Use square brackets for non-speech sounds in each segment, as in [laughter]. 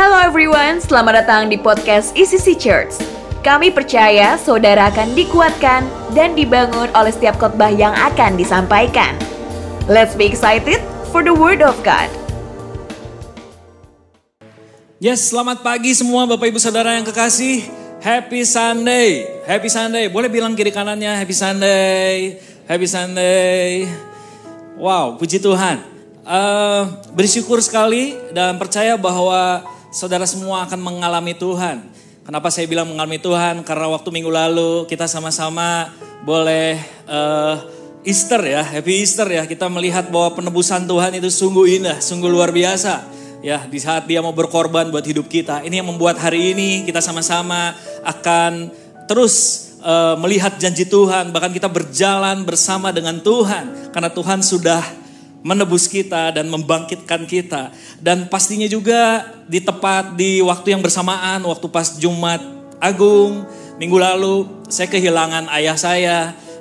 Hello everyone, selamat datang di podcast ECC Church. Kami percaya saudara akan dikuatkan dan dibangun oleh setiap khotbah yang akan disampaikan. Let's be excited for the word of God. Yes, selamat pagi semua Bapak Ibu Saudara yang kekasih. Happy Sunday. Happy Sunday. Boleh bilang kiri kanannya Happy Sunday. Happy Sunday. Wow, puji Tuhan. Uh, bersyukur sekali dan percaya bahwa saudara semua akan mengalami Tuhan. Kenapa saya bilang mengalami Tuhan? Karena waktu minggu lalu kita sama-sama boleh uh, Easter ya, Happy Easter ya. Kita melihat bahwa penebusan Tuhan itu sungguh indah, sungguh luar biasa ya di saat dia mau berkorban buat hidup kita. Ini yang membuat hari ini kita sama-sama akan terus uh, melihat janji Tuhan, bahkan kita berjalan bersama dengan Tuhan karena Tuhan sudah menebus kita dan membangkitkan kita. Dan pastinya juga di tepat di waktu yang bersamaan, waktu pas Jumat Agung minggu lalu saya kehilangan ayah saya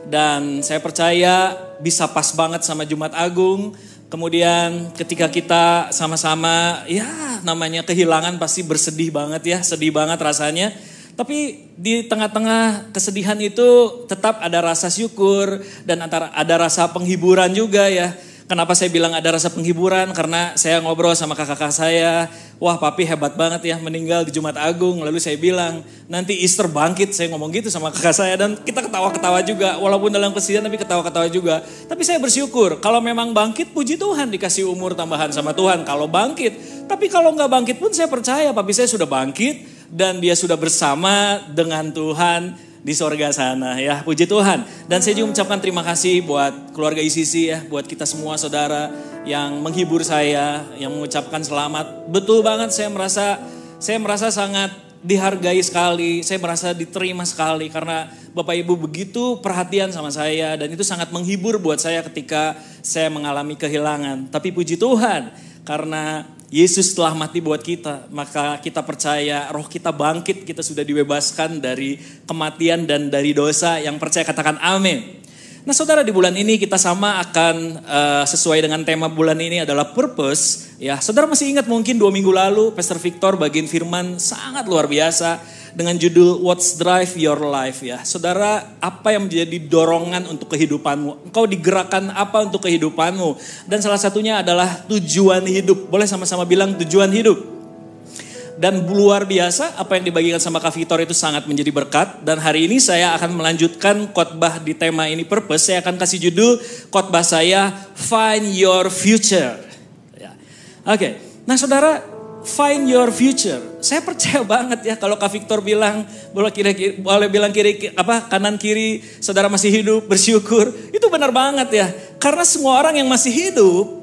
dan saya percaya bisa pas banget sama Jumat Agung Kemudian ketika kita sama-sama ya namanya kehilangan pasti bersedih banget ya, sedih banget rasanya. Tapi di tengah-tengah kesedihan itu tetap ada rasa syukur dan antara ada rasa penghiburan juga ya. Kenapa saya bilang ada rasa penghiburan? Karena saya ngobrol sama kakak-kakak saya, wah papi hebat banget ya meninggal di Jumat Agung. Lalu saya bilang, nanti Easter bangkit. Saya ngomong gitu sama kakak saya dan kita ketawa-ketawa juga. Walaupun dalam kesedihan tapi ketawa-ketawa juga. Tapi saya bersyukur, kalau memang bangkit puji Tuhan dikasih umur tambahan sama Tuhan. Kalau bangkit, tapi kalau nggak bangkit pun saya percaya papi saya sudah bangkit dan dia sudah bersama dengan Tuhan di sorga sana ya. Puji Tuhan. Dan saya juga mengucapkan terima kasih buat keluarga ICC ya buat kita semua saudara yang menghibur saya yang mengucapkan selamat. Betul banget saya merasa saya merasa sangat dihargai sekali saya merasa diterima sekali karena Bapak Ibu begitu perhatian sama saya dan itu sangat menghibur buat saya ketika saya mengalami kehilangan. Tapi puji Tuhan karena Yesus telah mati buat kita, maka kita percaya roh kita bangkit, kita sudah dibebaskan dari kematian dan dari dosa. Yang percaya katakan amin. Nah saudara di bulan ini kita sama akan uh, sesuai dengan tema bulan ini adalah purpose. Ya, saudara masih ingat mungkin dua minggu lalu Pastor Victor bagian firman sangat luar biasa dengan judul What's Drive Your Life ya. Saudara, apa yang menjadi dorongan untuk kehidupanmu? Engkau digerakkan apa untuk kehidupanmu? Dan salah satunya adalah tujuan hidup. Boleh sama-sama bilang tujuan hidup. Dan luar biasa apa yang dibagikan sama Kak Victor itu sangat menjadi berkat. Dan hari ini saya akan melanjutkan khotbah di tema ini purpose. Saya akan kasih judul khotbah saya Find Your Future. Ya. Oke, okay. nah saudara find your future. Saya percaya [laughs] banget ya kalau Kak Victor bilang boleh kiri, kiri boleh bilang kiri apa kanan kiri saudara masih hidup bersyukur. Itu benar banget ya. Karena semua orang yang masih hidup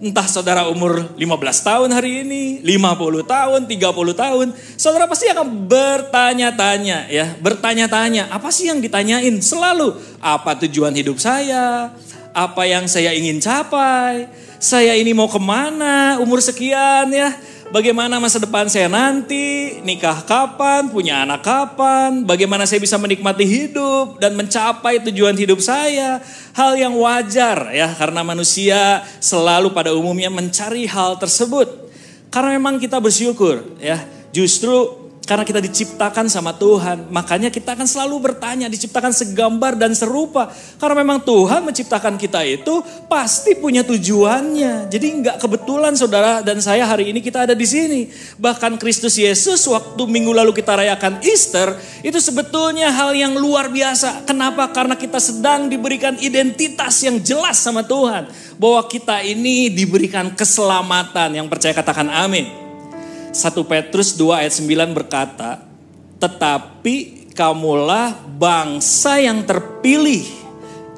entah saudara umur 15 tahun hari ini, 50 tahun, 30 tahun, saudara pasti akan bertanya-tanya ya, bertanya-tanya, apa sih yang ditanyain? Selalu, apa tujuan hidup saya? Apa yang saya ingin capai? Saya ini mau ke mana, umur sekian ya. Bagaimana masa depan saya nanti, nikah kapan, punya anak kapan, bagaimana saya bisa menikmati hidup dan mencapai tujuan hidup saya. Hal yang wajar ya, karena manusia selalu pada umumnya mencari hal tersebut. Karena memang kita bersyukur ya, justru karena kita diciptakan sama Tuhan, makanya kita akan selalu bertanya, diciptakan segambar dan serupa. Karena memang Tuhan menciptakan kita itu pasti punya tujuannya. Jadi nggak kebetulan saudara dan saya hari ini kita ada di sini. Bahkan Kristus Yesus waktu minggu lalu kita rayakan Easter, itu sebetulnya hal yang luar biasa. Kenapa? Karena kita sedang diberikan identitas yang jelas sama Tuhan. Bahwa kita ini diberikan keselamatan. Yang percaya katakan amin. 1 Petrus 2 ayat 9 berkata, tetapi kamulah bangsa yang terpilih.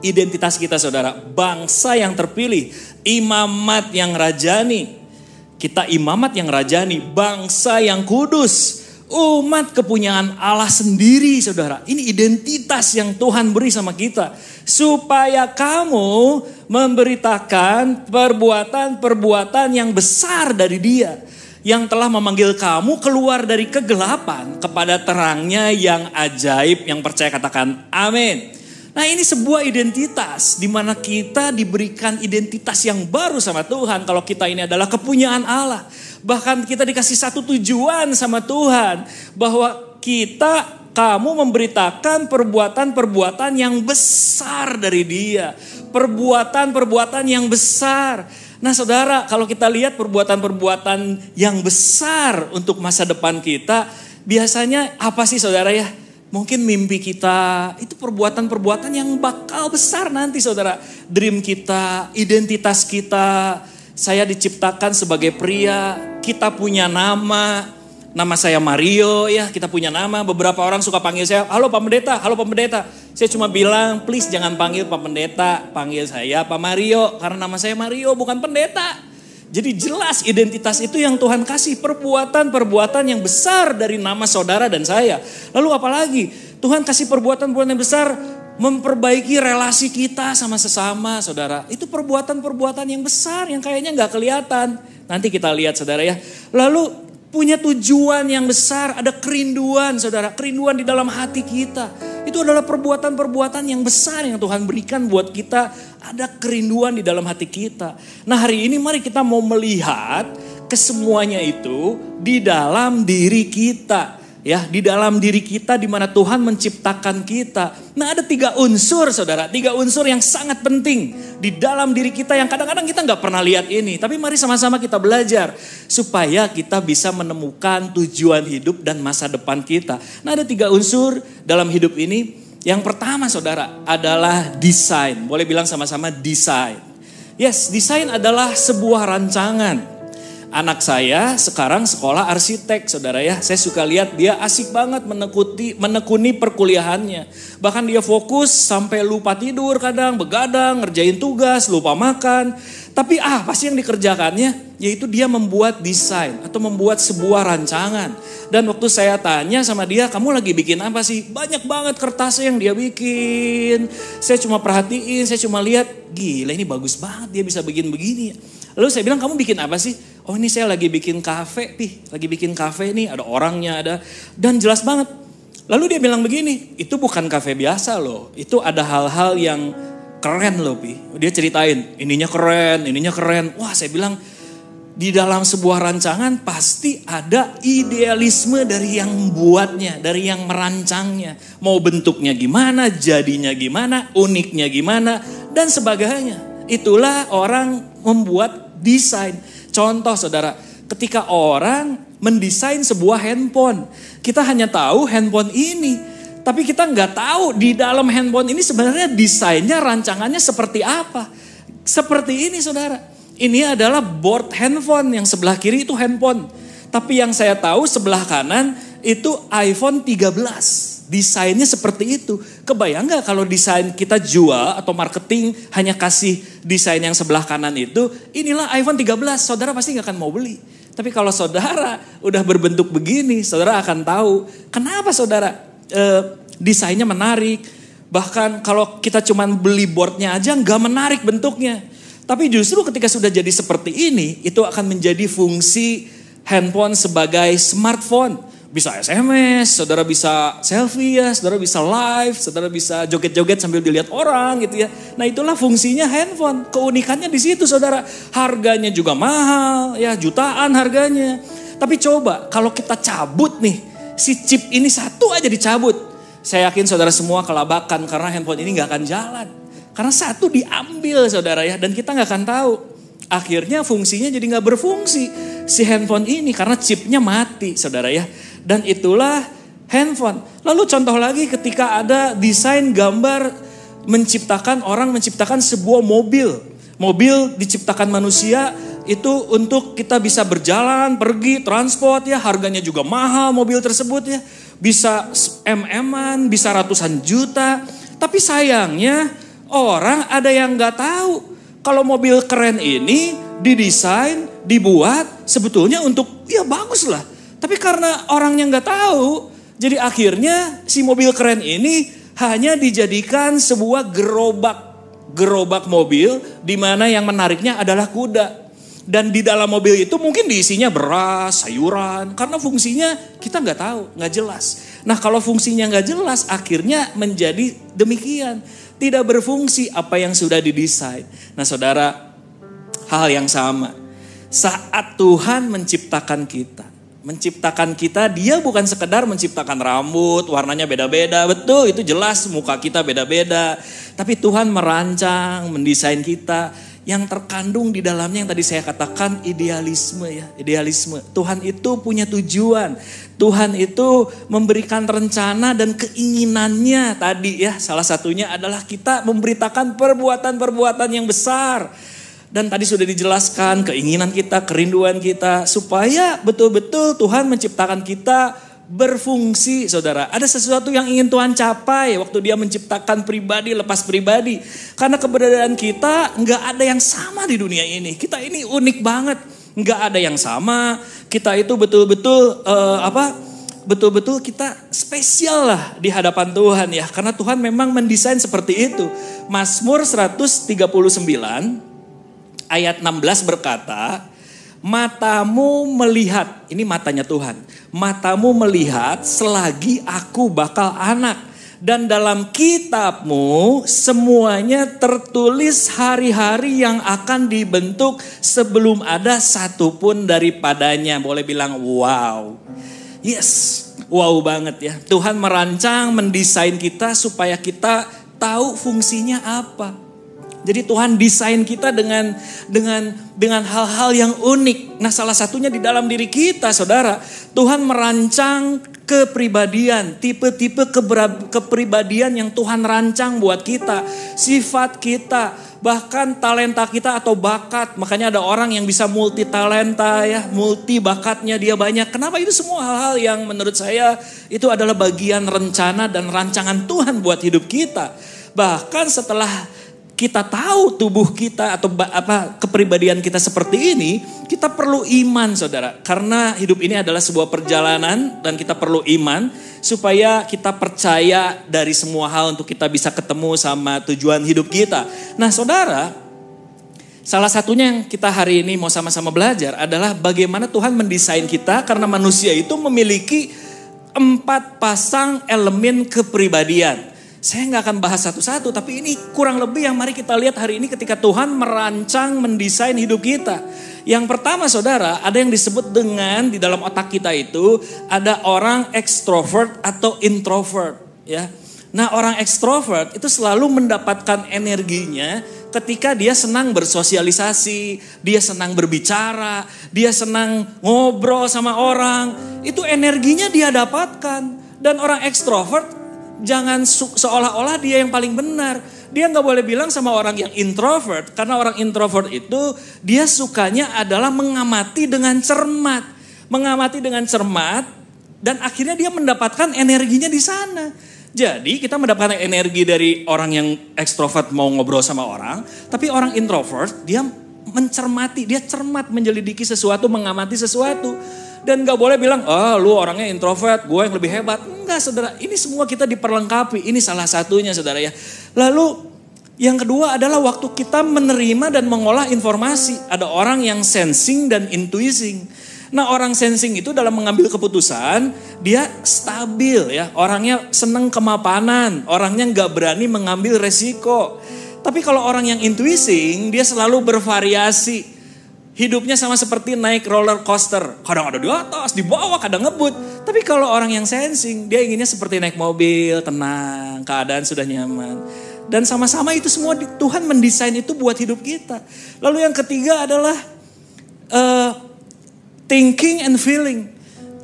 Identitas kita saudara, bangsa yang terpilih, imamat yang rajani. Kita imamat yang rajani, bangsa yang kudus, umat kepunyaan Allah sendiri saudara. Ini identitas yang Tuhan beri sama kita. Supaya kamu memberitakan perbuatan-perbuatan yang besar dari dia yang telah memanggil kamu keluar dari kegelapan kepada terangnya yang ajaib yang percaya katakan amin. Nah ini sebuah identitas di mana kita diberikan identitas yang baru sama Tuhan kalau kita ini adalah kepunyaan Allah. Bahkan kita dikasih satu tujuan sama Tuhan. Bahwa kita kamu memberitakan perbuatan-perbuatan yang besar dari dia. Perbuatan-perbuatan yang besar. Nah saudara, kalau kita lihat perbuatan-perbuatan yang besar untuk masa depan kita, biasanya apa sih saudara ya? Mungkin mimpi kita, itu perbuatan-perbuatan yang bakal besar nanti saudara. Dream kita, identitas kita, saya diciptakan sebagai pria, kita punya nama, Nama saya Mario ya, kita punya nama. Beberapa orang suka panggil saya, halo Pak Pendeta, halo Pak Pendeta. Saya cuma bilang, please jangan panggil Pak Pendeta, panggil saya Pak Mario. Karena nama saya Mario bukan pendeta. Jadi jelas identitas itu yang Tuhan kasih. Perbuatan-perbuatan yang besar dari nama saudara dan saya. Lalu apalagi Tuhan kasih perbuatan-perbuatan yang besar memperbaiki relasi kita sama sesama saudara. Itu perbuatan-perbuatan yang besar yang kayaknya nggak kelihatan. Nanti kita lihat saudara ya. Lalu punya tujuan yang besar, ada kerinduan saudara, kerinduan di dalam hati kita. Itu adalah perbuatan-perbuatan yang besar yang Tuhan berikan buat kita, ada kerinduan di dalam hati kita. Nah hari ini mari kita mau melihat kesemuanya itu di dalam diri kita ya di dalam diri kita di mana Tuhan menciptakan kita. Nah ada tiga unsur saudara, tiga unsur yang sangat penting di dalam diri kita yang kadang-kadang kita nggak pernah lihat ini. Tapi mari sama-sama kita belajar supaya kita bisa menemukan tujuan hidup dan masa depan kita. Nah ada tiga unsur dalam hidup ini. Yang pertama saudara adalah desain. Boleh bilang sama-sama desain. Yes, desain adalah sebuah rancangan anak saya sekarang sekolah arsitek, saudara ya. Saya suka lihat dia asik banget menekuti, menekuni perkuliahannya. Bahkan dia fokus sampai lupa tidur kadang, begadang, ngerjain tugas, lupa makan. Tapi ah pasti yang dikerjakannya yaitu dia membuat desain atau membuat sebuah rancangan. Dan waktu saya tanya sama dia, kamu lagi bikin apa sih? Banyak banget kertas yang dia bikin. Saya cuma perhatiin, saya cuma lihat, gila ini bagus banget dia bisa bikin begini. Lalu saya bilang, kamu bikin apa sih? Oh ini saya lagi bikin kafe, pi, lagi bikin kafe nih, ada orangnya, ada. Dan jelas banget. Lalu dia bilang begini, itu bukan kafe biasa loh. Itu ada hal-hal yang keren loh, pi. Dia ceritain, ininya keren, ininya keren. Wah saya bilang, di dalam sebuah rancangan pasti ada idealisme dari yang membuatnya, dari yang merancangnya. Mau bentuknya gimana, jadinya gimana, uniknya gimana, dan sebagainya. Itulah orang membuat desain. Contoh saudara, ketika orang mendesain sebuah handphone, kita hanya tahu handphone ini, tapi kita nggak tahu di dalam handphone ini sebenarnya desainnya, rancangannya seperti apa. Seperti ini saudara, ini adalah board handphone yang sebelah kiri itu handphone. Tapi yang saya tahu sebelah kanan itu iPhone 13 desainnya seperti itu. Kebayang nggak kalau desain kita jual atau marketing hanya kasih desain yang sebelah kanan itu, inilah iPhone 13, saudara pasti nggak akan mau beli. Tapi kalau saudara udah berbentuk begini, saudara akan tahu kenapa saudara e, desainnya menarik. Bahkan kalau kita cuma beli boardnya aja nggak menarik bentuknya. Tapi justru ketika sudah jadi seperti ini, itu akan menjadi fungsi handphone sebagai smartphone bisa SMS, saudara bisa selfie ya, saudara bisa live, saudara bisa joget-joget sambil dilihat orang gitu ya. Nah itulah fungsinya handphone. Keunikannya di situ saudara. Harganya juga mahal ya, jutaan harganya. Tapi coba kalau kita cabut nih, si chip ini satu aja dicabut. Saya yakin saudara semua kelabakan karena handphone ini nggak akan jalan. Karena satu diambil saudara ya, dan kita nggak akan tahu. Akhirnya fungsinya jadi nggak berfungsi si handphone ini karena chipnya mati saudara ya. Dan itulah handphone. Lalu contoh lagi ketika ada desain gambar menciptakan orang menciptakan sebuah mobil. Mobil diciptakan manusia itu untuk kita bisa berjalan, pergi, transport ya, harganya juga mahal mobil tersebut ya. Bisa mm-an, bisa ratusan juta. Tapi sayangnya orang ada yang nggak tahu kalau mobil keren ini didesain, dibuat sebetulnya untuk ya bagus lah tapi karena orangnya nggak tahu, jadi akhirnya si mobil keren ini hanya dijadikan sebuah gerobak gerobak mobil di mana yang menariknya adalah kuda. Dan di dalam mobil itu mungkin diisinya beras, sayuran, karena fungsinya kita nggak tahu, nggak jelas. Nah kalau fungsinya nggak jelas, akhirnya menjadi demikian. Tidak berfungsi apa yang sudah didesain. Nah saudara, hal yang sama Saat Tuhan menciptakan kita, menciptakan kita, dia bukan sekedar menciptakan rambut, warnanya beda-beda, betul itu jelas muka kita beda-beda. Tapi Tuhan merancang, mendesain kita, yang terkandung di dalamnya yang tadi saya katakan idealisme ya, idealisme. Tuhan itu punya tujuan. Tuhan itu memberikan rencana dan keinginannya tadi ya. Salah satunya adalah kita memberitakan perbuatan-perbuatan yang besar. Dan tadi sudah dijelaskan keinginan kita, kerinduan kita supaya betul-betul Tuhan menciptakan kita berfungsi saudara. Ada sesuatu yang ingin Tuhan capai waktu dia menciptakan pribadi lepas pribadi. Karena keberadaan kita nggak ada yang sama di dunia ini. Kita ini unik banget. Nggak ada yang sama. Kita itu betul-betul uh, apa? Betul-betul kita spesial lah di hadapan Tuhan ya. Karena Tuhan memang mendesain seperti itu. Mazmur 139 ayat 16 berkata, matamu melihat, ini matanya Tuhan, matamu melihat selagi aku bakal anak. Dan dalam kitabmu semuanya tertulis hari-hari yang akan dibentuk sebelum ada satupun daripadanya. Boleh bilang wow. Yes, wow banget ya. Tuhan merancang, mendesain kita supaya kita tahu fungsinya apa. Jadi Tuhan desain kita dengan dengan dengan hal-hal yang unik. Nah, salah satunya di dalam diri kita, Saudara. Tuhan merancang kepribadian, tipe-tipe kepribadian yang Tuhan rancang buat kita, sifat kita, bahkan talenta kita atau bakat. Makanya ada orang yang bisa multi talenta ya, multi bakatnya dia banyak. Kenapa itu semua hal-hal yang menurut saya itu adalah bagian rencana dan rancangan Tuhan buat hidup kita. Bahkan setelah kita tahu tubuh kita atau apa kepribadian kita seperti ini, kita perlu iman Saudara. Karena hidup ini adalah sebuah perjalanan dan kita perlu iman supaya kita percaya dari semua hal untuk kita bisa ketemu sama tujuan hidup kita. Nah, Saudara, salah satunya yang kita hari ini mau sama-sama belajar adalah bagaimana Tuhan mendesain kita karena manusia itu memiliki empat pasang elemen kepribadian. Saya nggak akan bahas satu-satu, tapi ini kurang lebih yang mari kita lihat hari ini ketika Tuhan merancang, mendesain hidup kita. Yang pertama saudara, ada yang disebut dengan di dalam otak kita itu ada orang ekstrovert atau introvert. ya. Nah orang ekstrovert itu selalu mendapatkan energinya ketika dia senang bersosialisasi, dia senang berbicara, dia senang ngobrol sama orang. Itu energinya dia dapatkan. Dan orang ekstrovert jangan seolah-olah dia yang paling benar. Dia nggak boleh bilang sama orang yang introvert, karena orang introvert itu dia sukanya adalah mengamati dengan cermat, mengamati dengan cermat, dan akhirnya dia mendapatkan energinya di sana. Jadi kita mendapatkan energi dari orang yang ekstrovert mau ngobrol sama orang, tapi orang introvert dia mencermati, dia cermat menjelidiki sesuatu, mengamati sesuatu. Dan gak boleh bilang, oh lu orangnya introvert, gue yang lebih hebat. Enggak saudara, ini semua kita diperlengkapi. Ini salah satunya saudara ya. Lalu yang kedua adalah waktu kita menerima dan mengolah informasi. Ada orang yang sensing dan intuising. Nah orang sensing itu dalam mengambil keputusan, dia stabil ya. Orangnya seneng kemapanan, orangnya gak berani mengambil resiko. Tapi kalau orang yang intuising, dia selalu bervariasi Hidupnya sama seperti naik roller coaster. Kadang ada di atas, di bawah, kadang ngebut. Tapi kalau orang yang sensing, dia inginnya seperti naik mobil, tenang, keadaan sudah nyaman. Dan sama-sama itu semua Tuhan mendesain itu buat hidup kita. Lalu yang ketiga adalah uh, thinking and feeling.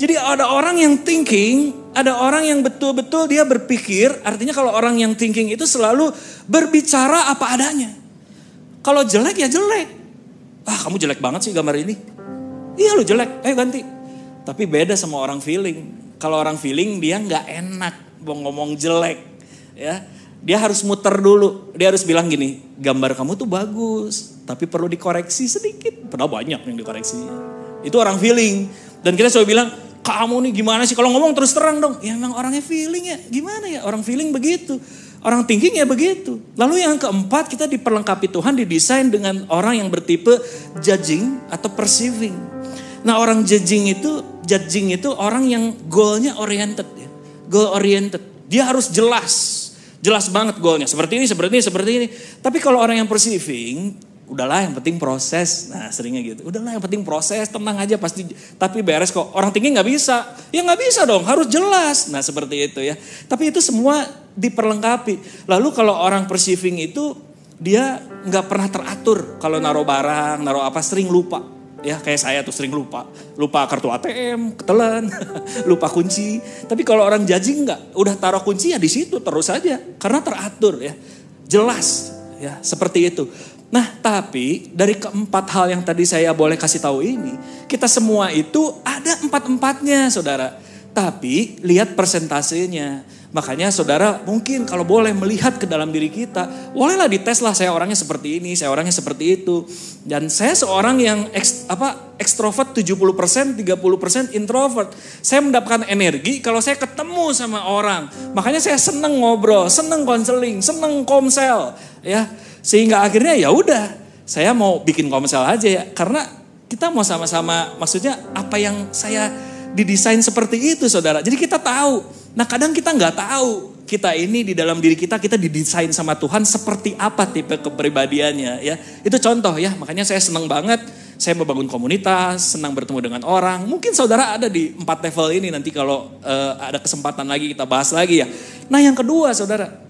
Jadi ada orang yang thinking, ada orang yang betul-betul dia berpikir. Artinya kalau orang yang thinking itu selalu berbicara apa adanya. Kalau jelek ya jelek ah kamu jelek banget sih gambar ini. Iya lu jelek, ayo ganti. Tapi beda sama orang feeling. Kalau orang feeling dia nggak enak mau ngomong jelek. ya Dia harus muter dulu. Dia harus bilang gini, gambar kamu tuh bagus. Tapi perlu dikoreksi sedikit. Padahal banyak yang dikoreksi. Itu orang feeling. Dan kita selalu bilang, kamu nih gimana sih? Kalau ngomong terus terang dong. Ya emang orangnya feeling ya. Gimana ya? Orang feeling begitu. Orang thinking ya begitu. Lalu yang keempat kita diperlengkapi Tuhan didesain dengan orang yang bertipe judging atau perceiving. Nah orang judging itu, judging itu orang yang goalnya oriented ya. Goal oriented. Dia harus jelas. Jelas banget goalnya. Seperti ini, seperti ini, seperti ini. Tapi kalau orang yang perceiving, udahlah yang penting proses. Nah seringnya gitu, udahlah yang penting proses, tenang aja pasti. Tapi beres kok, orang tinggi nggak bisa. Ya nggak bisa dong, harus jelas. Nah seperti itu ya. Tapi itu semua diperlengkapi. Lalu kalau orang perceiving itu, dia nggak pernah teratur. Kalau naruh barang, naruh apa, sering lupa. Ya kayak saya tuh sering lupa. Lupa kartu ATM, ketelan, [laughs] lupa kunci. Tapi kalau orang judging nggak, udah taruh kunci ya di situ terus aja. Karena teratur ya. Jelas ya seperti itu. Nah, tapi dari keempat hal yang tadi saya boleh kasih tahu ini, kita semua itu ada empat-empatnya, saudara. Tapi lihat persentasenya. Makanya saudara mungkin kalau boleh melihat ke dalam diri kita, bolehlah dites lah saya orangnya seperti ini, saya orangnya seperti itu. Dan saya seorang yang eks, apa ekstrovert 70%, 30% introvert. Saya mendapatkan energi kalau saya ketemu sama orang. Makanya saya seneng ngobrol, seneng konseling, seneng komsel, ya sehingga akhirnya ya udah, saya mau bikin komsel aja ya. Karena kita mau sama-sama, maksudnya apa yang saya didesain seperti itu saudara. Jadi kita tahu. Nah kadang kita nggak tahu kita ini di dalam diri kita kita didesain sama Tuhan seperti apa tipe kepribadiannya ya. Itu contoh ya. Makanya saya senang banget saya membangun komunitas, senang bertemu dengan orang. Mungkin saudara ada di empat level ini nanti kalau uh, ada kesempatan lagi kita bahas lagi ya. Nah yang kedua saudara,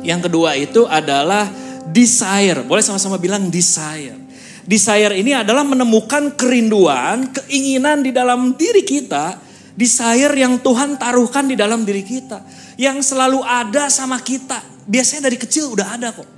yang kedua itu adalah desire. Boleh sama-sama bilang desire. Desire ini adalah menemukan kerinduan, keinginan di dalam diri kita. Desire yang Tuhan taruhkan di dalam diri kita. Yang selalu ada sama kita. Biasanya dari kecil udah ada kok.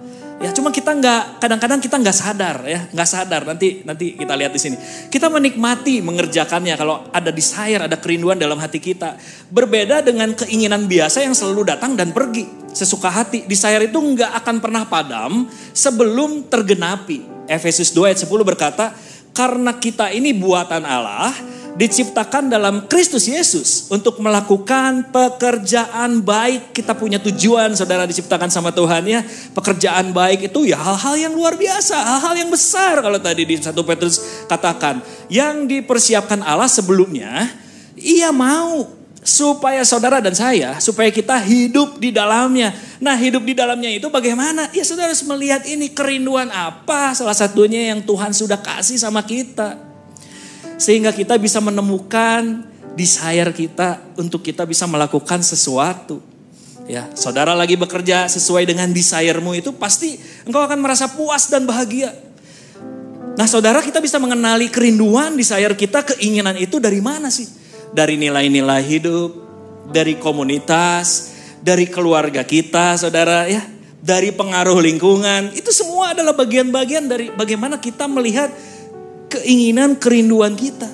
Ya, cuma kita nggak kadang-kadang kita nggak sadar ya, nggak sadar. Nanti nanti kita lihat di sini. Kita menikmati mengerjakannya kalau ada desire, ada kerinduan dalam hati kita. Berbeda dengan keinginan biasa yang selalu datang dan pergi sesuka hati. Desire itu nggak akan pernah padam sebelum tergenapi. Efesus 2 ayat 10 berkata, karena kita ini buatan Allah, diciptakan dalam Kristus Yesus untuk melakukan pekerjaan baik. Kita punya tujuan saudara diciptakan sama Tuhan ya. Pekerjaan baik itu ya hal-hal yang luar biasa, hal-hal yang besar kalau tadi di 1 Petrus katakan. Yang dipersiapkan Allah sebelumnya, ia mau supaya saudara dan saya, supaya kita hidup di dalamnya. Nah hidup di dalamnya itu bagaimana? Ya saudara harus melihat ini kerinduan apa salah satunya yang Tuhan sudah kasih sama kita. Sehingga kita bisa menemukan desire kita untuk kita bisa melakukan sesuatu. Ya, saudara lagi bekerja sesuai dengan desiremu itu pasti engkau akan merasa puas dan bahagia. Nah saudara kita bisa mengenali kerinduan, desire kita, keinginan itu dari mana sih? Dari nilai-nilai hidup, dari komunitas, dari keluarga kita saudara ya. Dari pengaruh lingkungan, itu semua adalah bagian-bagian dari bagaimana kita melihat keinginan, kerinduan kita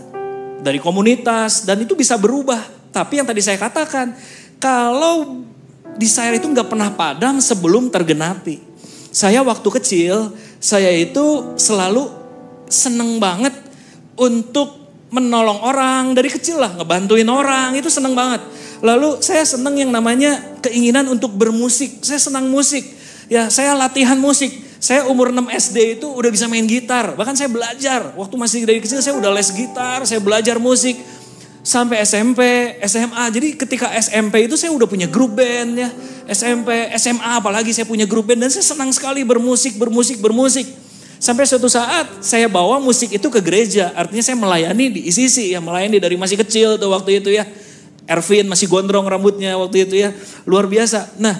dari komunitas dan itu bisa berubah. Tapi yang tadi saya katakan, kalau desire itu nggak pernah padam sebelum tergenapi. Saya waktu kecil, saya itu selalu seneng banget untuk menolong orang dari kecil lah, ngebantuin orang itu seneng banget. Lalu saya seneng yang namanya keinginan untuk bermusik. Saya senang musik. Ya, saya latihan musik saya umur 6 SD itu udah bisa main gitar. Bahkan saya belajar. Waktu masih dari kecil saya udah les gitar, saya belajar musik. Sampai SMP, SMA. Jadi ketika SMP itu saya udah punya grup band ya. SMP, SMA apalagi saya punya grup band. Dan saya senang sekali bermusik, bermusik, bermusik. Sampai suatu saat saya bawa musik itu ke gereja. Artinya saya melayani di ICC ya. Melayani dari masih kecil tuh waktu itu ya. Ervin masih gondrong rambutnya waktu itu ya. Luar biasa. Nah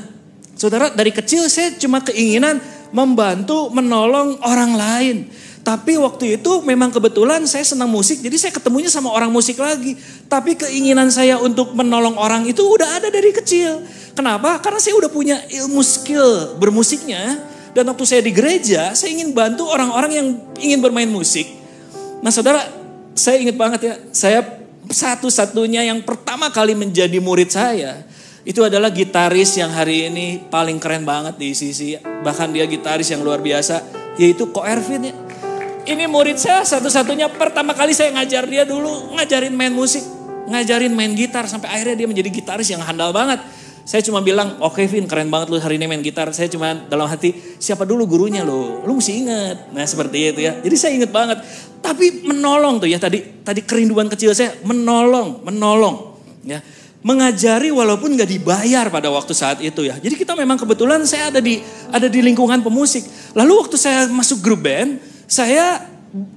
saudara dari kecil saya cuma keinginan membantu, menolong orang lain. Tapi waktu itu memang kebetulan saya senang musik, jadi saya ketemunya sama orang musik lagi. Tapi keinginan saya untuk menolong orang itu udah ada dari kecil. Kenapa? Karena saya udah punya ilmu skill bermusiknya. Dan waktu saya di gereja, saya ingin bantu orang-orang yang ingin bermain musik. Nah saudara, saya ingat banget ya, saya satu-satunya yang pertama kali menjadi murid saya, itu adalah gitaris yang hari ini paling keren banget di sisi. Bahkan dia gitaris yang luar biasa, yaitu Ko Ervin ya. Ini murid saya satu-satunya pertama kali saya ngajar dia dulu ngajarin main musik. Ngajarin main gitar sampai akhirnya dia menjadi gitaris yang handal banget. Saya cuma bilang, oke okay, Vin keren banget lu hari ini main gitar. Saya cuma dalam hati, siapa dulu gurunya lo? Lu mesti inget. Nah seperti itu ya. Jadi saya inget banget. Tapi menolong tuh ya tadi tadi kerinduan kecil saya menolong, menolong. Ya mengajari walaupun nggak dibayar pada waktu saat itu ya. Jadi kita memang kebetulan saya ada di ada di lingkungan pemusik. Lalu waktu saya masuk grup band, saya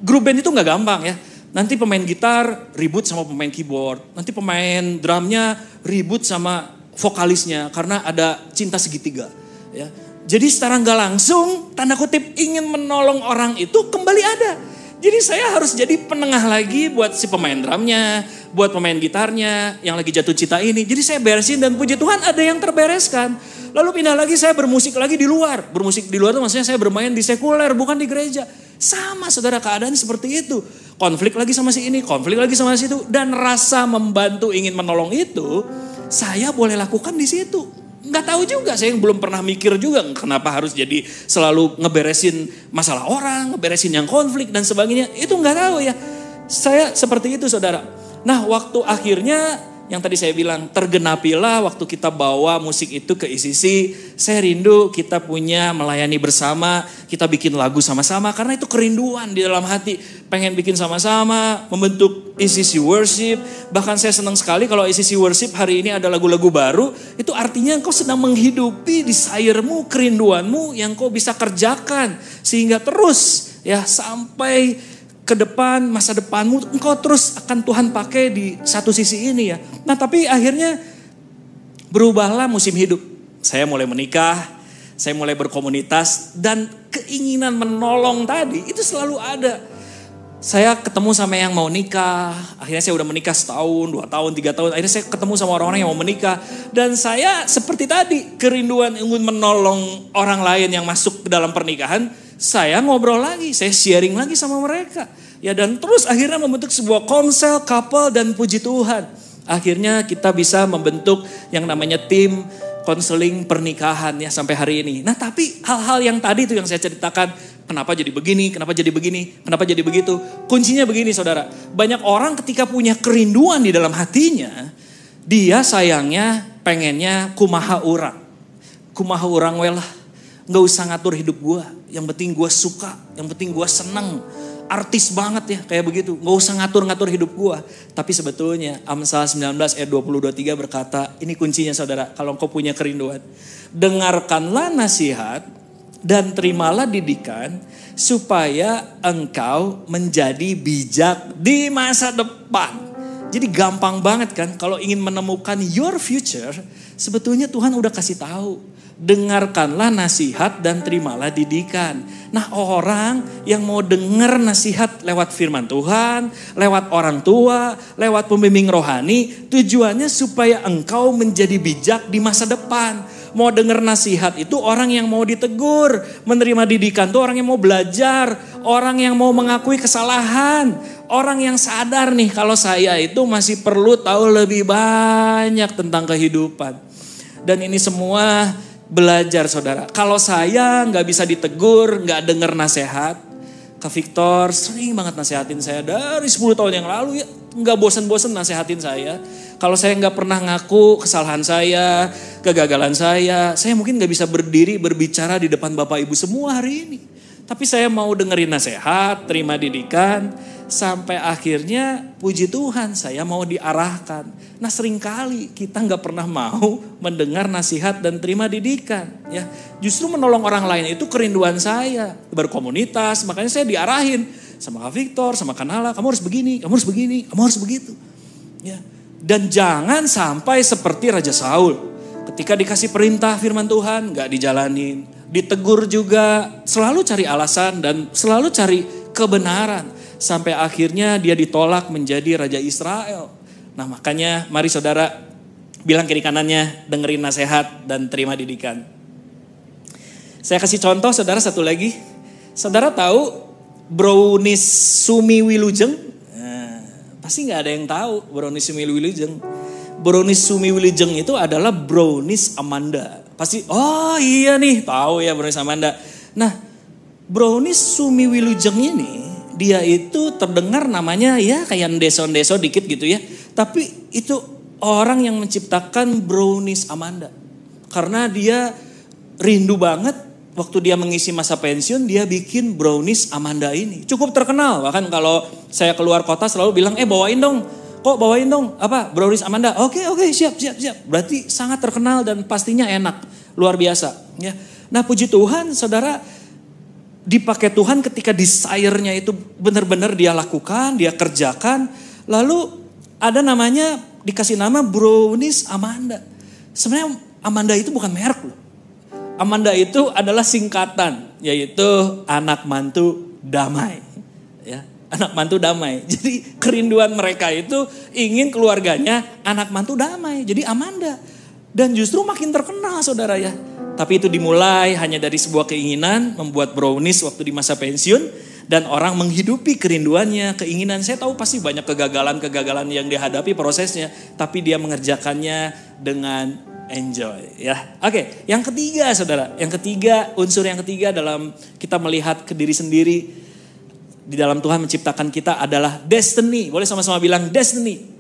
grup band itu nggak gampang ya. Nanti pemain gitar ribut sama pemain keyboard, nanti pemain drumnya ribut sama vokalisnya karena ada cinta segitiga. Ya, jadi secara nggak langsung tanda kutip ingin menolong orang itu kembali ada. Jadi saya harus jadi penengah lagi buat si pemain drumnya, buat pemain gitarnya yang lagi jatuh cita ini. Jadi saya beresin dan puji Tuhan ada yang terbereskan. Lalu pindah lagi saya bermusik lagi di luar. Bermusik di luar itu maksudnya saya bermain di sekuler bukan di gereja. Sama saudara keadaan seperti itu. Konflik lagi sama si ini, konflik lagi sama si itu. Dan rasa membantu ingin menolong itu saya boleh lakukan di situ nggak tahu juga saya belum pernah mikir juga kenapa harus jadi selalu ngeberesin masalah orang, ngeberesin yang konflik dan sebagainya. Itu nggak tahu ya. Saya seperti itu saudara. Nah waktu akhirnya yang tadi saya bilang tergenapilah waktu kita bawa musik itu ke ICC. Saya rindu kita punya melayani bersama, kita bikin lagu sama-sama karena itu kerinduan di dalam hati. Pengen bikin sama-sama, membentuk ICC worship. Bahkan saya senang sekali kalau ICC worship hari ini ada lagu-lagu baru, itu artinya engkau sedang menghidupi desiremu, kerinduanmu yang kau bisa kerjakan sehingga terus ya sampai ke depan, masa depanmu, engkau terus akan Tuhan pakai di satu sisi ini ya. Nah tapi akhirnya berubahlah musim hidup. Saya mulai menikah, saya mulai berkomunitas, dan keinginan menolong tadi itu selalu ada. Saya ketemu sama yang mau nikah, akhirnya saya udah menikah setahun, dua tahun, tiga tahun. Akhirnya saya ketemu sama orang-orang yang mau menikah. Dan saya seperti tadi, kerinduan ingin menolong orang lain yang masuk ke dalam pernikahan saya ngobrol lagi, saya sharing lagi sama mereka. Ya dan terus akhirnya membentuk sebuah konsel couple dan puji Tuhan. Akhirnya kita bisa membentuk yang namanya tim konseling pernikahan ya sampai hari ini. Nah tapi hal-hal yang tadi itu yang saya ceritakan, kenapa jadi begini, kenapa jadi begini, kenapa jadi begitu. Kuncinya begini saudara, banyak orang ketika punya kerinduan di dalam hatinya, dia sayangnya pengennya kumaha orang. Kumaha orang welah Nggak usah ngatur hidup gue. Yang penting gue suka. Yang penting gue seneng. Artis banget ya kayak begitu. Nggak usah ngatur-ngatur hidup gue. Tapi sebetulnya Amsal 19 ayat 20-23 berkata. Ini kuncinya saudara. Kalau engkau punya kerinduan. Dengarkanlah nasihat dan terimalah didikan supaya engkau menjadi bijak di masa depan. Jadi gampang banget kan kalau ingin menemukan your future, sebetulnya Tuhan udah kasih tahu dengarkanlah nasihat dan terimalah didikan. Nah orang yang mau dengar nasihat lewat firman Tuhan, lewat orang tua, lewat pembimbing rohani, tujuannya supaya engkau menjadi bijak di masa depan. Mau dengar nasihat itu orang yang mau ditegur, menerima didikan itu orang yang mau belajar, orang yang mau mengakui kesalahan, orang yang sadar nih kalau saya itu masih perlu tahu lebih banyak tentang kehidupan. Dan ini semua belajar saudara. Kalau saya nggak bisa ditegur, nggak dengar nasihat, Kak Victor sering banget nasihatin saya dari 10 tahun yang lalu ya nggak bosen-bosen nasihatin saya. Kalau saya nggak pernah ngaku kesalahan saya, kegagalan saya, saya mungkin nggak bisa berdiri berbicara di depan bapak ibu semua hari ini. Tapi saya mau dengerin nasihat, terima didikan, sampai akhirnya puji Tuhan saya mau diarahkan. Nah sering kali kita nggak pernah mau mendengar nasihat dan terima didikan. ya Justru menolong orang lain itu kerinduan saya. Berkomunitas, makanya saya diarahin sama Kak Victor, sama Kanala, kamu harus begini, kamu harus begini, kamu harus begitu. Ya. Dan jangan sampai seperti Raja Saul. Ketika dikasih perintah firman Tuhan, nggak dijalanin. Ditegur juga, selalu cari alasan dan selalu cari kebenaran sampai akhirnya dia ditolak menjadi raja Israel. Nah makanya mari saudara bilang kiri kanannya dengerin nasihat dan terima didikan. Saya kasih contoh saudara satu lagi. Saudara tahu brownies Sumi Wilujeng? Nah, pasti nggak ada yang tahu brownies Sumi Wilujeng. Brownies Sumi Wilujeng itu adalah brownies Amanda. Pasti, oh iya nih tahu ya brownies Amanda. Nah brownies Sumi Wilujeng ini dia itu terdengar namanya ya kayak deso-deso dikit gitu ya. Tapi itu orang yang menciptakan brownies Amanda. Karena dia rindu banget waktu dia mengisi masa pensiun dia bikin brownies Amanda ini. Cukup terkenal bahkan kalau saya keluar kota selalu bilang eh bawain dong. Kok bawain dong apa brownies Amanda? Oke oke siap siap siap. Berarti sangat terkenal dan pastinya enak luar biasa ya. Nah puji Tuhan saudara dipakai Tuhan ketika desire-nya itu benar-benar dia lakukan, dia kerjakan. Lalu ada namanya dikasih nama brownies Amanda. Sebenarnya Amanda itu bukan merek loh. Amanda itu adalah singkatan, yaitu anak mantu damai. Anak mantu damai. [laughs] Jadi kerinduan mereka itu ingin keluarganya anak mantu damai. Jadi Amanda. Dan justru makin terkenal saudara ya. Tapi itu dimulai hanya dari sebuah keinginan membuat brownies waktu di masa pensiun dan orang menghidupi kerinduannya, keinginan. Saya tahu pasti banyak kegagalan-kegagalan yang dihadapi prosesnya, tapi dia mengerjakannya dengan enjoy ya. Oke, yang ketiga Saudara, yang ketiga unsur yang ketiga dalam kita melihat ke diri sendiri di dalam Tuhan menciptakan kita adalah destiny. Boleh sama-sama bilang destiny.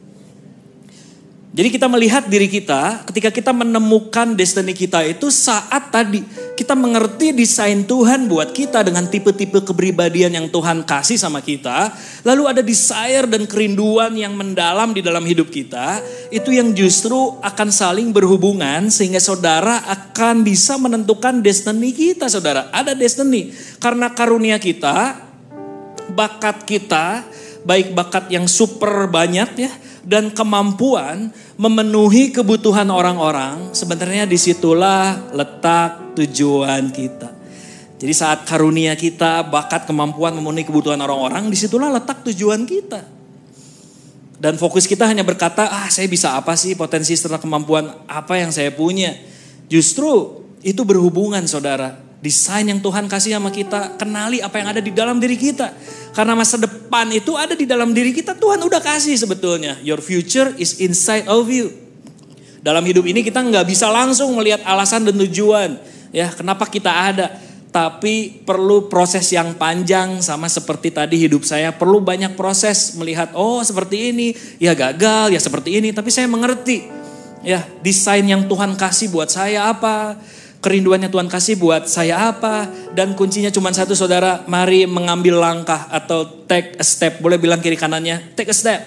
Jadi kita melihat diri kita ketika kita menemukan destiny kita itu saat tadi kita mengerti desain Tuhan buat kita dengan tipe-tipe kepribadian yang Tuhan kasih sama kita. Lalu ada desire dan kerinduan yang mendalam di dalam hidup kita. Itu yang justru akan saling berhubungan sehingga saudara akan bisa menentukan destiny kita saudara. Ada destiny karena karunia kita, bakat kita, baik bakat yang super banyak ya dan kemampuan memenuhi kebutuhan orang-orang, sebenarnya di situlah letak tujuan kita. Jadi saat karunia kita, bakat kemampuan memenuhi kebutuhan orang-orang, di situlah letak tujuan kita. Dan fokus kita hanya berkata, ah saya bisa apa sih potensi serta kemampuan apa yang saya punya. Justru itu berhubungan saudara Desain yang Tuhan kasih sama kita, kenali apa yang ada di dalam diri kita. Karena masa depan itu ada di dalam diri kita, Tuhan udah kasih sebetulnya. Your future is inside of you. Dalam hidup ini kita nggak bisa langsung melihat alasan dan tujuan. Ya, kenapa kita ada. Tapi perlu proses yang panjang sama seperti tadi hidup saya. Perlu banyak proses melihat, oh seperti ini, ya gagal, ya seperti ini. Tapi saya mengerti, ya desain yang Tuhan kasih buat saya apa kerinduannya Tuhan kasih buat saya apa. Dan kuncinya cuma satu saudara, mari mengambil langkah atau take a step. Boleh bilang kiri kanannya, take a step.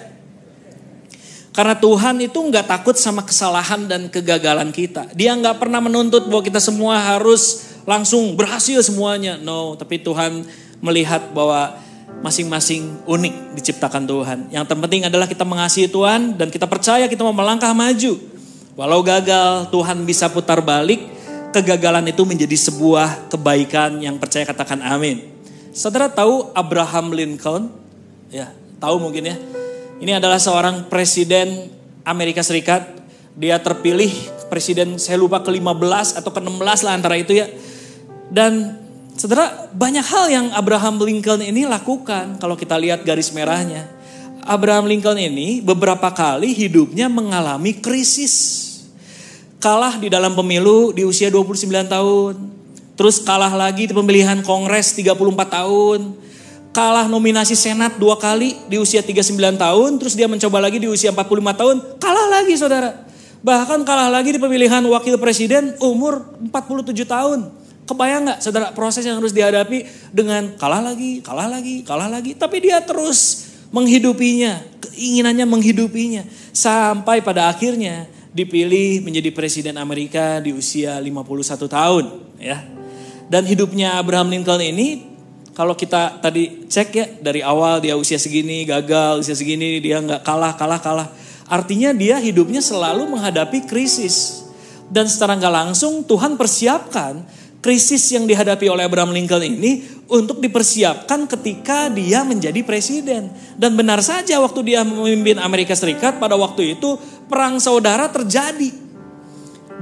Karena Tuhan itu nggak takut sama kesalahan dan kegagalan kita. Dia nggak pernah menuntut bahwa kita semua harus langsung berhasil semuanya. No, tapi Tuhan melihat bahwa masing-masing unik diciptakan Tuhan. Yang terpenting adalah kita mengasihi Tuhan dan kita percaya kita mau melangkah maju. Walau gagal, Tuhan bisa putar balik kegagalan itu menjadi sebuah kebaikan yang percaya katakan amin. Saudara tahu Abraham Lincoln? Ya, tahu mungkin ya. Ini adalah seorang presiden Amerika Serikat. Dia terpilih presiden saya lupa ke-15 atau ke-16 lah antara itu ya. Dan saudara banyak hal yang Abraham Lincoln ini lakukan kalau kita lihat garis merahnya. Abraham Lincoln ini beberapa kali hidupnya mengalami krisis kalah di dalam pemilu di usia 29 tahun. Terus kalah lagi di pemilihan kongres 34 tahun. Kalah nominasi senat dua kali di usia 39 tahun. Terus dia mencoba lagi di usia 45 tahun. Kalah lagi saudara. Bahkan kalah lagi di pemilihan wakil presiden umur 47 tahun. Kebayang nggak saudara proses yang harus dihadapi dengan kalah lagi, kalah lagi, kalah lagi. Tapi dia terus menghidupinya, keinginannya menghidupinya. Sampai pada akhirnya dipilih menjadi presiden Amerika di usia 51 tahun ya. Dan hidupnya Abraham Lincoln ini kalau kita tadi cek ya dari awal dia usia segini gagal, usia segini dia nggak kalah, kalah, kalah. Artinya dia hidupnya selalu menghadapi krisis. Dan secara nggak langsung Tuhan persiapkan krisis yang dihadapi oleh Abraham Lincoln ini untuk dipersiapkan ketika dia menjadi presiden. Dan benar saja waktu dia memimpin Amerika Serikat pada waktu itu perang saudara terjadi.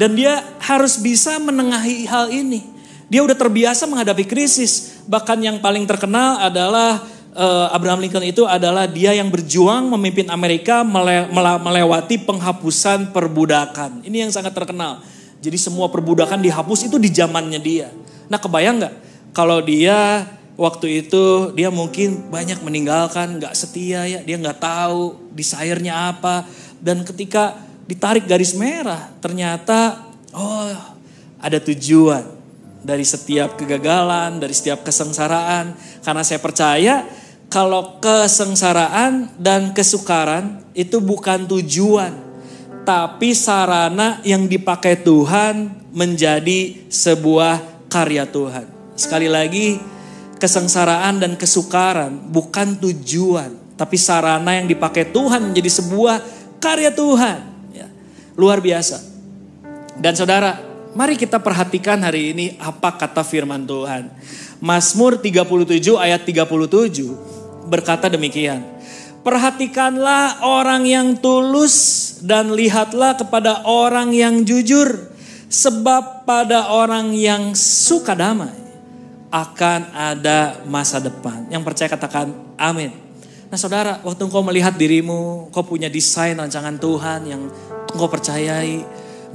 Dan dia harus bisa menengahi hal ini. Dia udah terbiasa menghadapi krisis. Bahkan yang paling terkenal adalah uh, Abraham Lincoln itu adalah dia yang berjuang memimpin Amerika mele melewati penghapusan perbudakan. Ini yang sangat terkenal. Jadi semua perbudakan dihapus itu di zamannya dia. Nah kebayang nggak kalau dia waktu itu dia mungkin banyak meninggalkan, nggak setia ya, dia nggak tahu desire-nya apa. Dan ketika ditarik garis merah, ternyata oh ada tujuan dari setiap kegagalan, dari setiap kesengsaraan. Karena saya percaya kalau kesengsaraan dan kesukaran itu bukan tujuan, tapi sarana yang dipakai Tuhan menjadi sebuah karya Tuhan. Sekali lagi, kesengsaraan dan kesukaran bukan tujuan, tapi sarana yang dipakai Tuhan menjadi sebuah karya Tuhan. Ya, luar biasa. Dan saudara, mari kita perhatikan hari ini apa kata firman Tuhan. Mazmur 37 ayat 37 berkata demikian. Perhatikanlah orang yang tulus dan lihatlah kepada orang yang jujur. Sebab pada orang yang suka damai akan ada masa depan. Yang percaya katakan amin. Nah saudara, waktu engkau melihat dirimu, engkau punya desain rancangan Tuhan yang engkau percayai.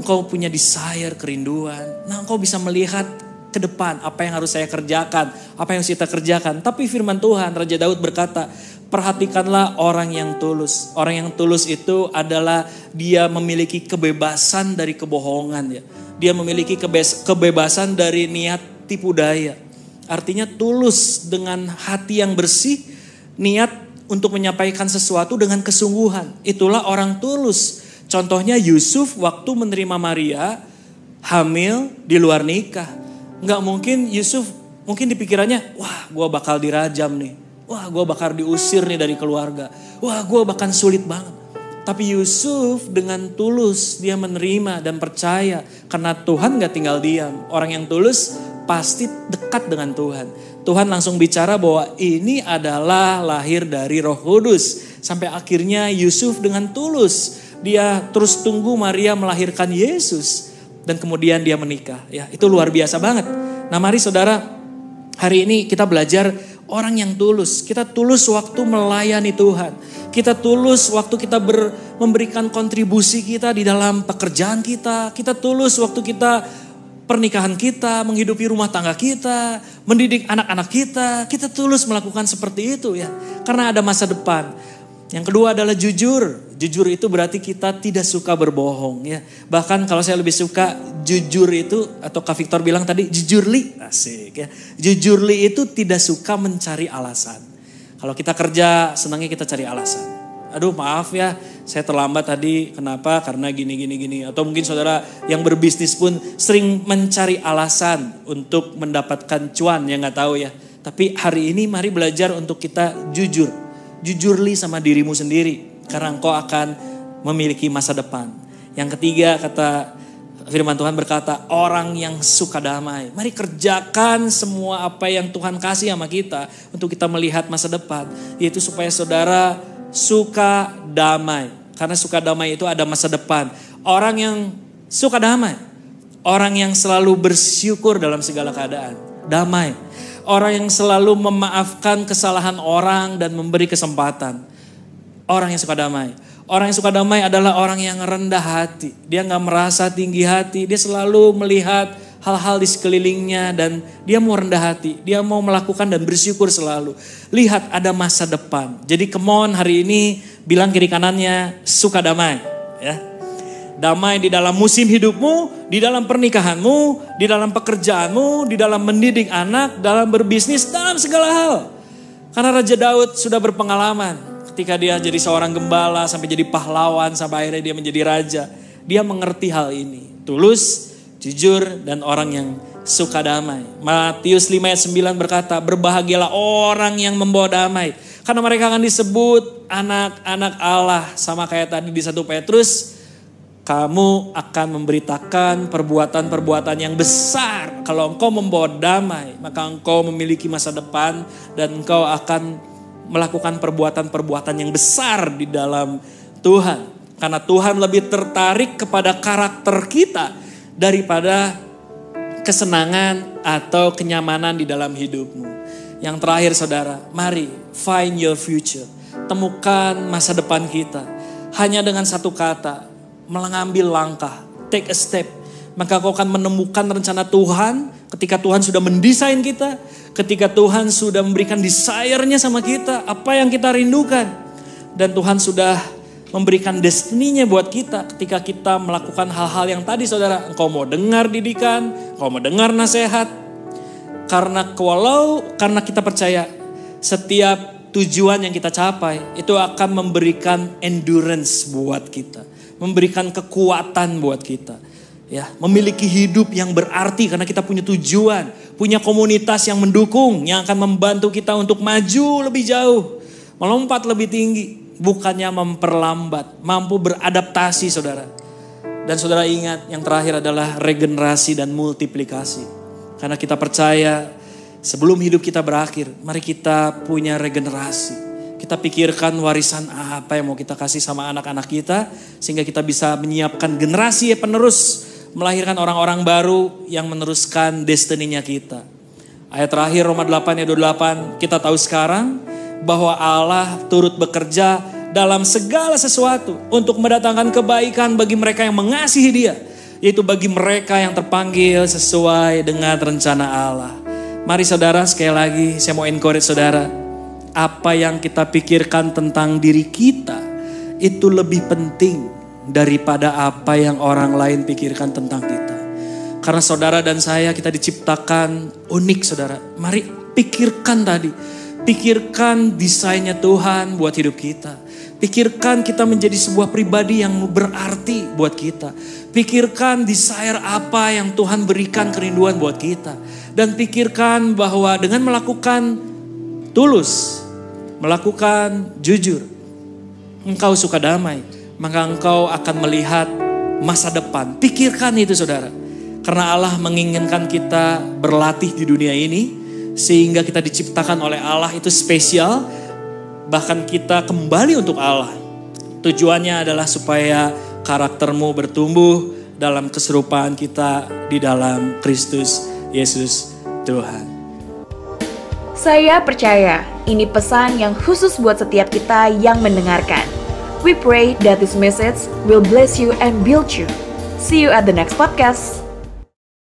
Engkau punya desire, kerinduan. Nah engkau bisa melihat ke depan apa yang harus saya kerjakan, apa yang harus kita kerjakan. Tapi firman Tuhan Raja Daud berkata, perhatikanlah orang yang tulus. Orang yang tulus itu adalah dia memiliki kebebasan dari kebohongan ya. Dia memiliki kebebasan dari niat tipu daya. Artinya tulus dengan hati yang bersih, niat untuk menyampaikan sesuatu dengan kesungguhan. Itulah orang tulus. Contohnya Yusuf waktu menerima Maria hamil di luar nikah nggak mungkin Yusuf mungkin di pikirannya, wah gue bakal dirajam nih. Wah gue bakal diusir nih dari keluarga. Wah gue bakal sulit banget. Tapi Yusuf dengan tulus dia menerima dan percaya karena Tuhan gak tinggal diam. Orang yang tulus pasti dekat dengan Tuhan. Tuhan langsung bicara bahwa ini adalah lahir dari roh kudus. Sampai akhirnya Yusuf dengan tulus dia terus tunggu Maria melahirkan Yesus dan kemudian dia menikah. Ya, itu luar biasa banget. Nah, mari Saudara, hari ini kita belajar orang yang tulus. Kita tulus waktu melayani Tuhan. Kita tulus waktu kita ber, memberikan kontribusi kita di dalam pekerjaan kita. Kita tulus waktu kita pernikahan kita, menghidupi rumah tangga kita, mendidik anak-anak kita. Kita tulus melakukan seperti itu ya. Karena ada masa depan. Yang kedua adalah jujur. Jujur itu berarti kita tidak suka berbohong ya. Bahkan kalau saya lebih suka jujur itu atau Kak Victor bilang tadi jujurli. Asik ya. Jujurli itu tidak suka mencari alasan. Kalau kita kerja senangnya kita cari alasan. Aduh maaf ya saya terlambat tadi kenapa karena gini gini gini. Atau mungkin saudara yang berbisnis pun sering mencari alasan untuk mendapatkan cuan yang nggak tahu ya. Tapi hari ini mari belajar untuk kita jujur Jujurli sama dirimu sendiri karena engkau akan memiliki masa depan. Yang ketiga kata firman Tuhan berkata orang yang suka damai. Mari kerjakan semua apa yang Tuhan kasih sama kita untuk kita melihat masa depan. Yaitu supaya saudara suka damai. Karena suka damai itu ada masa depan. Orang yang suka damai. Orang yang selalu bersyukur dalam segala keadaan. Damai Orang yang selalu memaafkan kesalahan orang dan memberi kesempatan. Orang yang suka damai. Orang yang suka damai adalah orang yang rendah hati. Dia nggak merasa tinggi hati. Dia selalu melihat hal-hal di sekelilingnya dan dia mau rendah hati. Dia mau melakukan dan bersyukur selalu. Lihat ada masa depan. Jadi kemon hari ini bilang kiri kanannya suka damai. Ya, damai di dalam musim hidupmu, di dalam pernikahanmu, di dalam pekerjaanmu, di dalam mendidik anak, dalam berbisnis, dalam segala hal. Karena Raja Daud sudah berpengalaman ketika dia jadi seorang gembala sampai jadi pahlawan sampai akhirnya dia menjadi raja. Dia mengerti hal ini. Tulus, jujur dan orang yang suka damai. Matius 5 ayat 9 berkata, berbahagialah orang yang membawa damai. Karena mereka akan disebut anak-anak Allah. Sama kayak tadi di 1 Petrus kamu akan memberitakan perbuatan-perbuatan yang besar. Kalau engkau membawa damai, maka engkau memiliki masa depan dan engkau akan melakukan perbuatan-perbuatan yang besar di dalam Tuhan. Karena Tuhan lebih tertarik kepada karakter kita daripada kesenangan atau kenyamanan di dalam hidupmu. Yang terakhir saudara, mari find your future. Temukan masa depan kita. Hanya dengan satu kata, mengambil langkah, take a step, maka kau akan menemukan rencana Tuhan ketika Tuhan sudah mendesain kita, ketika Tuhan sudah memberikan desire-nya sama kita, apa yang kita rindukan. Dan Tuhan sudah memberikan destininya buat kita ketika kita melakukan hal-hal yang tadi saudara, engkau mau dengar didikan, engkau mau dengar nasihat. Karena walau karena kita percaya setiap tujuan yang kita capai itu akan memberikan endurance buat kita memberikan kekuatan buat kita. ya memiliki hidup yang berarti karena kita punya tujuan, punya komunitas yang mendukung, yang akan membantu kita untuk maju lebih jauh, melompat lebih tinggi, bukannya memperlambat, mampu beradaptasi saudara. Dan saudara ingat yang terakhir adalah regenerasi dan multiplikasi. Karena kita percaya sebelum hidup kita berakhir, mari kita punya regenerasi. Kita pikirkan warisan apa yang mau kita kasih sama anak-anak kita sehingga kita bisa menyiapkan generasi penerus melahirkan orang-orang baru yang meneruskan destininya kita. Ayat terakhir Roma 8 ayat 28 kita tahu sekarang bahwa Allah turut bekerja dalam segala sesuatu untuk mendatangkan kebaikan bagi mereka yang mengasihi dia. Yaitu bagi mereka yang terpanggil sesuai dengan rencana Allah. Mari saudara sekali lagi saya mau encourage saudara. Apa yang kita pikirkan tentang diri kita itu lebih penting daripada apa yang orang lain pikirkan tentang kita. Karena saudara dan saya kita diciptakan unik saudara. Mari pikirkan tadi. Pikirkan desainnya Tuhan buat hidup kita. Pikirkan kita menjadi sebuah pribadi yang berarti buat kita. Pikirkan desire apa yang Tuhan berikan kerinduan buat kita. Dan pikirkan bahwa dengan melakukan tulus, melakukan jujur, engkau suka damai maka engkau akan melihat masa depan. Pikirkan itu saudara. Karena Allah menginginkan kita berlatih di dunia ini sehingga kita diciptakan oleh Allah itu spesial bahkan kita kembali untuk Allah. Tujuannya adalah supaya karaktermu bertumbuh dalam keserupaan kita di dalam Kristus Yesus Tuhan. Saya percaya ini pesan yang khusus buat setiap kita yang mendengarkan. We pray that this message will bless you and build you. See you at the next podcast.